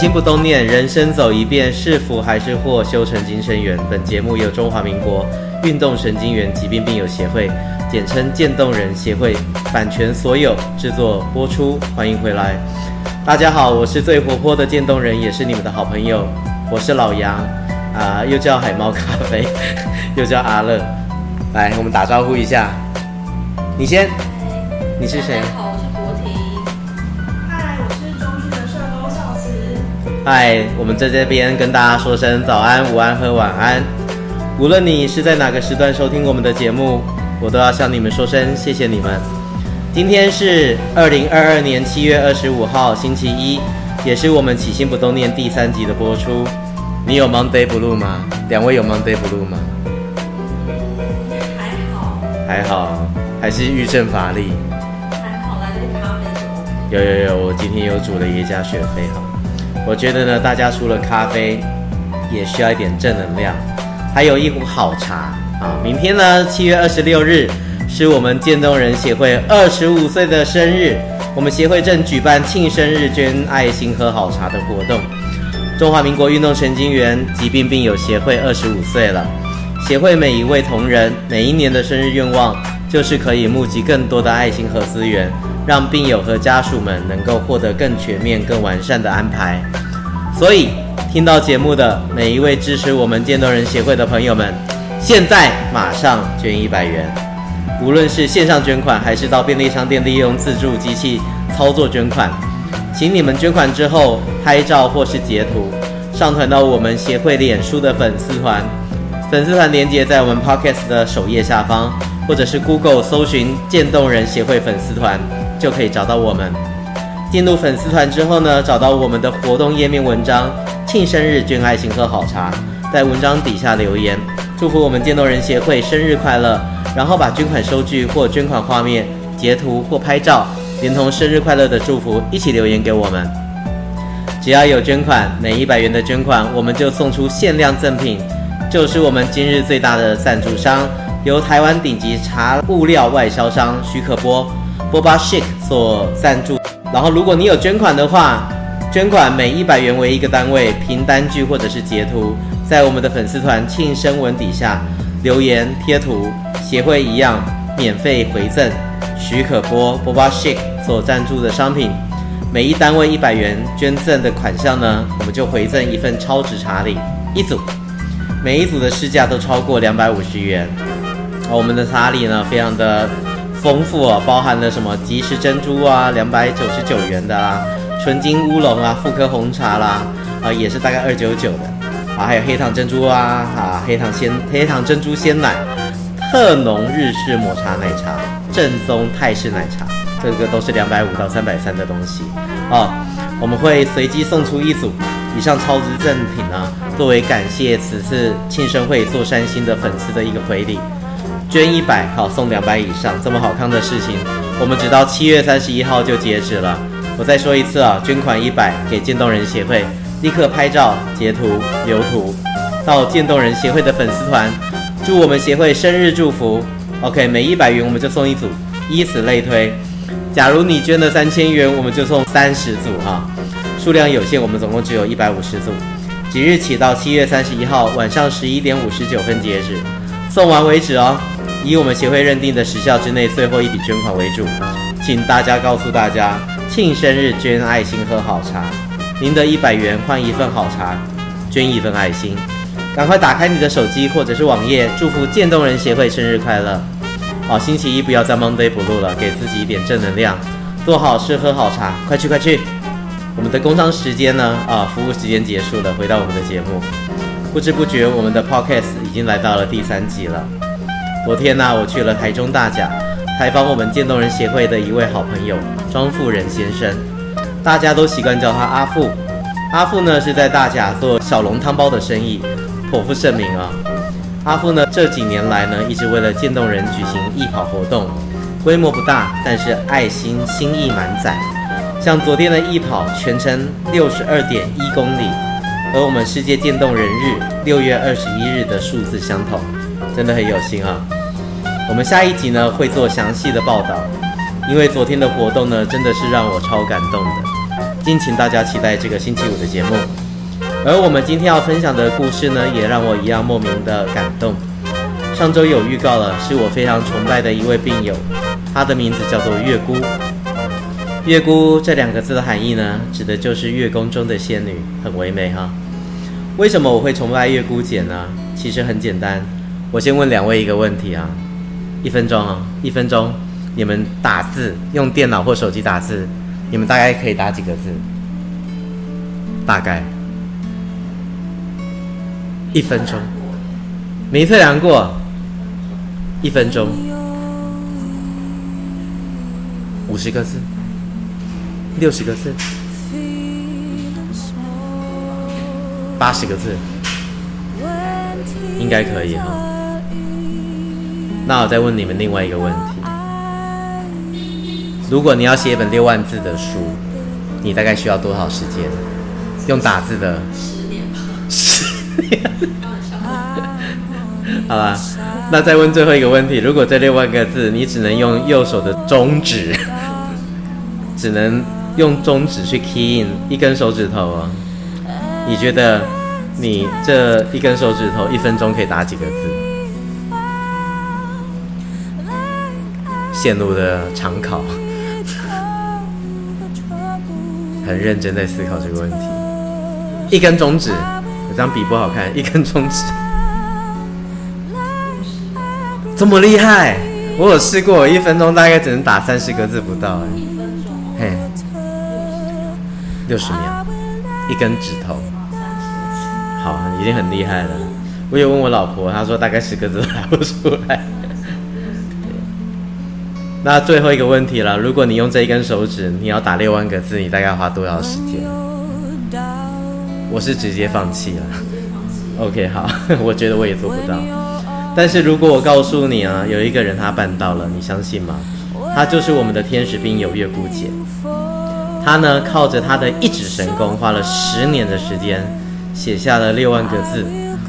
心不动念，人生走一遍，是福还是祸？修成精神缘。本节目由中华民国运动神经元疾病病友协会，简称渐冻人协会，版权所有，制作播出。欢迎回来，大家好，我是最活泼的渐冻人，也是你们的好朋友，我是老杨，啊、又叫海猫咖啡，又叫阿乐。来，我们打招呼一下，你先，你是谁？嗨，我们在这边跟大家说声早安、午安和晚安。无论你是在哪个时段收听我们的节目，我都要向你们说声谢谢你们。今天是二零二二年七月二十五号，星期一，也是我们起心不动念第三集的播出。你有 Monday Blue 吗？两位有 Monday Blue 吗？还好，还好，还是欲振乏力。还好，来杯咖啡。有有有，我今天有煮了耶加雪菲哈。我觉得呢，大家除了咖啡，也需要一点正能量，还有一壶好茶啊！明天呢，七月二十六日是我们渐冻人协会二十五岁的生日，我们协会正举办庆生日捐爱心喝好茶的活动。中华民国运动神经元疾病病友协会二十五岁了，协会每一位同仁每一年的生日愿望，就是可以募集更多的爱心和资源。让病友和家属们能够获得更全面、更完善的安排。所以，听到节目的每一位支持我们渐冻人协会的朋友们，现在马上捐一百元。无论是线上捐款，还是到便利商店利用自助机器操作捐款，请你们捐款之后拍照或是截图，上传到我们协会脸书的粉丝团。粉丝团连接在我们 Podcast 的首页下方，或者是 Google 搜寻渐冻人协会粉丝团。就可以找到我们。进入粉丝团之后呢，找到我们的活动页面文章，庆生日捐爱心喝好茶，在文章底下留言，祝福我们渐冻人协会生日快乐，然后把捐款收据或捐款画面截图或拍照，连同生日快乐的祝福一起留言给我们。只要有捐款，每一百元的捐款，我们就送出限量赠品，就是我们今日最大的赞助商，由台湾顶级茶物料外销商许可波。Boba Chic 所赞助，然后如果你有捐款的话，捐款每一百元为一个单位，凭单据或者是截图，在我们的粉丝团庆生文底下留言贴图，协会一样免费回赠许可波 Boba Chic 所赞助的商品，每一单位一百元捐赠的款项呢，我们就回赠一份超值茶礼一组，每一组的市价都超过两百五十元，我们的茶礼呢，非常的。丰富哦，包含了什么即食珍珠啊，两百九十九元的啦，纯金乌龙啊，复刻红茶啦，啊也是大概二九九的，啊还有黑糖珍珠啊，啊黑糖鲜黑糖珍珠鲜奶，特浓日式抹茶奶茶，正宗泰式奶茶，这个都是两百五到三百三的东西啊，我们会随机送出一组以上超值赠品啊，作为感谢此次庆生会做善心的粉丝的一个回礼。捐一百好送两百以上，这么好康的事情，我们直到七月三十一号就截止了。我再说一次啊，捐款一百给渐冻人协会，立刻拍照截图留图到渐冻人协会的粉丝团，祝我们协会生日祝福。OK，每一百元我们就送一组，以此类推。假如你捐了三千元，我们就送三十组哈，数量有限，我们总共只有一百五十组。即日起到七月三十一号晚上十一点五十九分截止，送完为止哦。以我们协会认定的时效之内最后一笔捐款为主，请大家告诉大家，庆生日捐爱心喝好茶，您的一百元换一份好茶，捐一份爱心，赶快打开你的手机或者是网页，祝福渐冻人协会生日快乐！好，星期一不要再 Monday Blue 了，给自己一点正能量，做好事喝好茶，快去快去！我们的工商时间呢？啊，服务时间结束了，回到我们的节目，不知不觉我们的 Podcast 已经来到了第三集了。昨天呢、我去了台中大甲，采访我们渐冻人协会的一位好朋友庄富仁先生，大家都习惯叫他阿富。阿富呢是在大甲做小笼汤包的生意，颇负盛名啊。阿富呢这几年来呢，一直为了渐冻人举行义跑活动，规模不大，但是爱心心意满载。像昨天的义跑，全程六十二点一公里，和我们世界渐冻人日六月二十一日的数字相同。真的很有心啊！我们下一集呢会做详细的报道，因为昨天的活动呢真的是让我超感动的。敬请大家期待这个星期五的节目。而我们今天要分享的故事呢，也让我一样莫名的感动。上周有预告了，是我非常崇拜的一位病友，他的名字叫做月姑。月姑这两个字的含义呢，指的就是月宫中的仙女，很唯美哈。为什么我会崇拜月姑姐呢？其实很简单，我先问两位一个问题啊，一分钟啊，一分钟，你们打字用电脑或手机打字，你们大概可以打几个字？大概。一分钟，没测量过。一分钟，五十个字，六十个字，八十个字，应该可以哈。那我再问你们另外一个问题：如果你要写一本六万字的书，你大概需要多少时间？用打字的？十年吧。十年。好吧。那再问最后一个问题：如果这六万个字你只能用右手的中指，只能用中指去 key in 一根手指头哦，你觉得你这一根手指头一分钟可以打几个字？线路的长考，很认真在思考这个问题。一根中指，这张笔不好看，一根中指。这么厉害！我有试过，一分钟大概只能打三十个字不到。嘿，六十秒，一根指头，好，已经很厉害了。我有问我老婆，她说大概十个字都打不出来。那最后一个问题了，如果你用这一根手指，你要打六万个字，你大概花多少时间？我是直接放弃了。OK，好，我觉得我也做不到。但是如果我告诉你啊，有一个人他办到了，你相信吗？他就是我们的天使兵有月姑姐。他呢，靠着他的一指神功，花了十年的时间，写下了六万个字，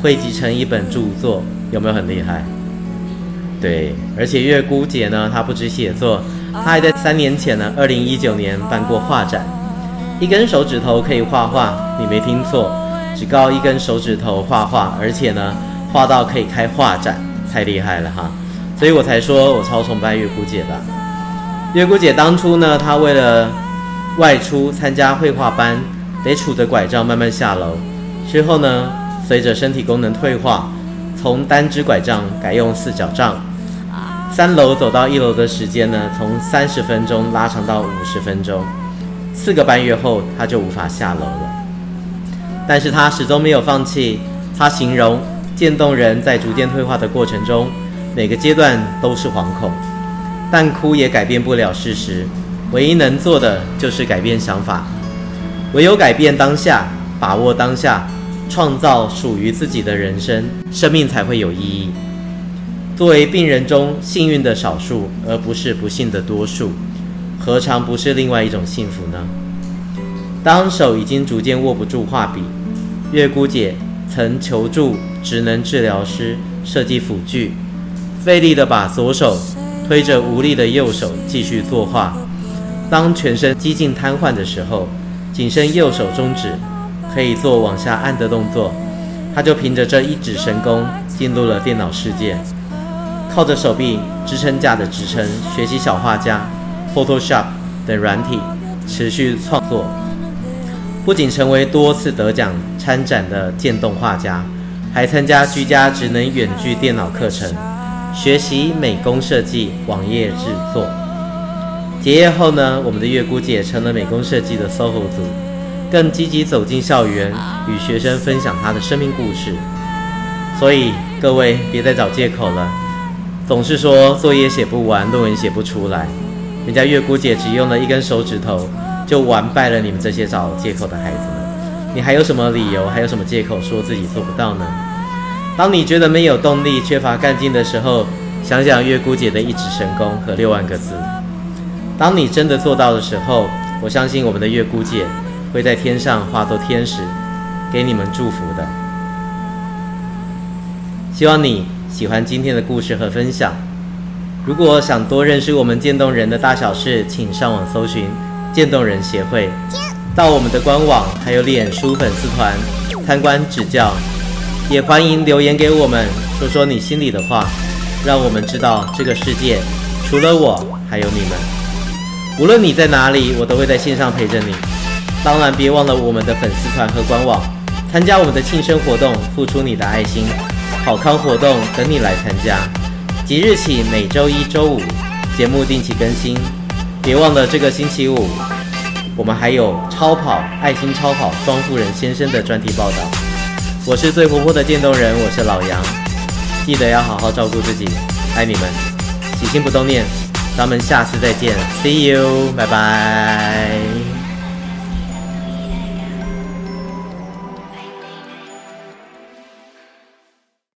汇集成一本著作，有没有很厉害？对，而且月姑姐呢，她不止写作，她还在三年前呢，二零一九年办过画展。一根手指头可以画画，你没听错，只高一根手指头画画，而且呢。画到可以开画展，太厉害了哈！所以我才说我超崇拜月姑姐的。月姑姐当初呢，她为了外出参加绘画班，得拄着拐杖慢慢下楼。之后呢，随着身体功能退化，从单只拐杖改用四脚杖。三楼走到一楼的时间呢，从三十分钟拉长到五十分钟。四个半月后，他就无法下楼了。但是他始终没有放弃。他形容。渐冻人在逐渐退化的过程中，每个阶段都是惶恐，但哭也改变不了事实。唯一能做的就是改变想法，唯有改变当下，把握当下，创造属于自己的人生，生命才会有意义。作为病人中幸运的少数，而不是不幸的多数，何尝不是另外一种幸福呢？当手已经逐渐握不住画笔，月姑姐曾求助。职能治疗师设计辅具，费力地把左手推着无力的右手继续作画。当全身几近瘫痪的时候，仅剩右手中指可以做往下按的动作，他就凭着这一指神功进入了电脑世界，靠着手臂支撑架的支撑，学习小画家、Photoshop 等软体，持续创作，不仅成为多次得奖参展的渐冻画家。还参加居家职能远距电脑课程，学习美工设计、网页制作。结业后呢，我们的月姑姐成了美工设计的 SOHO 族，更积极走进校园，与学生分享她的生命故事。所以各位别再找借口了，总是说作业写不完、论文写不出来，人家月姑姐只用了一根手指头，就完败了你们这些找借口的孩子们。你还有什么理由？还有什么借口说自己做不到呢？当你觉得没有动力、缺乏干劲的时候，想想月姑姐的一指神功和六万个字。当你真的做到的时候，我相信我们的月姑姐会在天上化作天使，给你们祝福的。希望你喜欢今天的故事和分享。如果想多认识我们渐冻人的大小事，请上网搜寻渐冻人协会。到我们的官网还有脸书粉丝团参观指教，也欢迎留言给我们，说说你心里的话，让我们知道这个世界除了我还有你们。无论你在哪里，我都会在线上陪着你。当然，别忘了我们的粉丝团和官网，参加我们的庆生活动，付出你的爱心，好康活动等你来参加。即日起每周一、周五节目定期更新，别忘了这个星期五。我们还有超跑爱心超跑庄富人先生的专题报道。我是最活泼的渐冻人，我是老杨，记得要好好照顾自己，爱你们，起心不动念，咱们下次再见，See you，拜拜。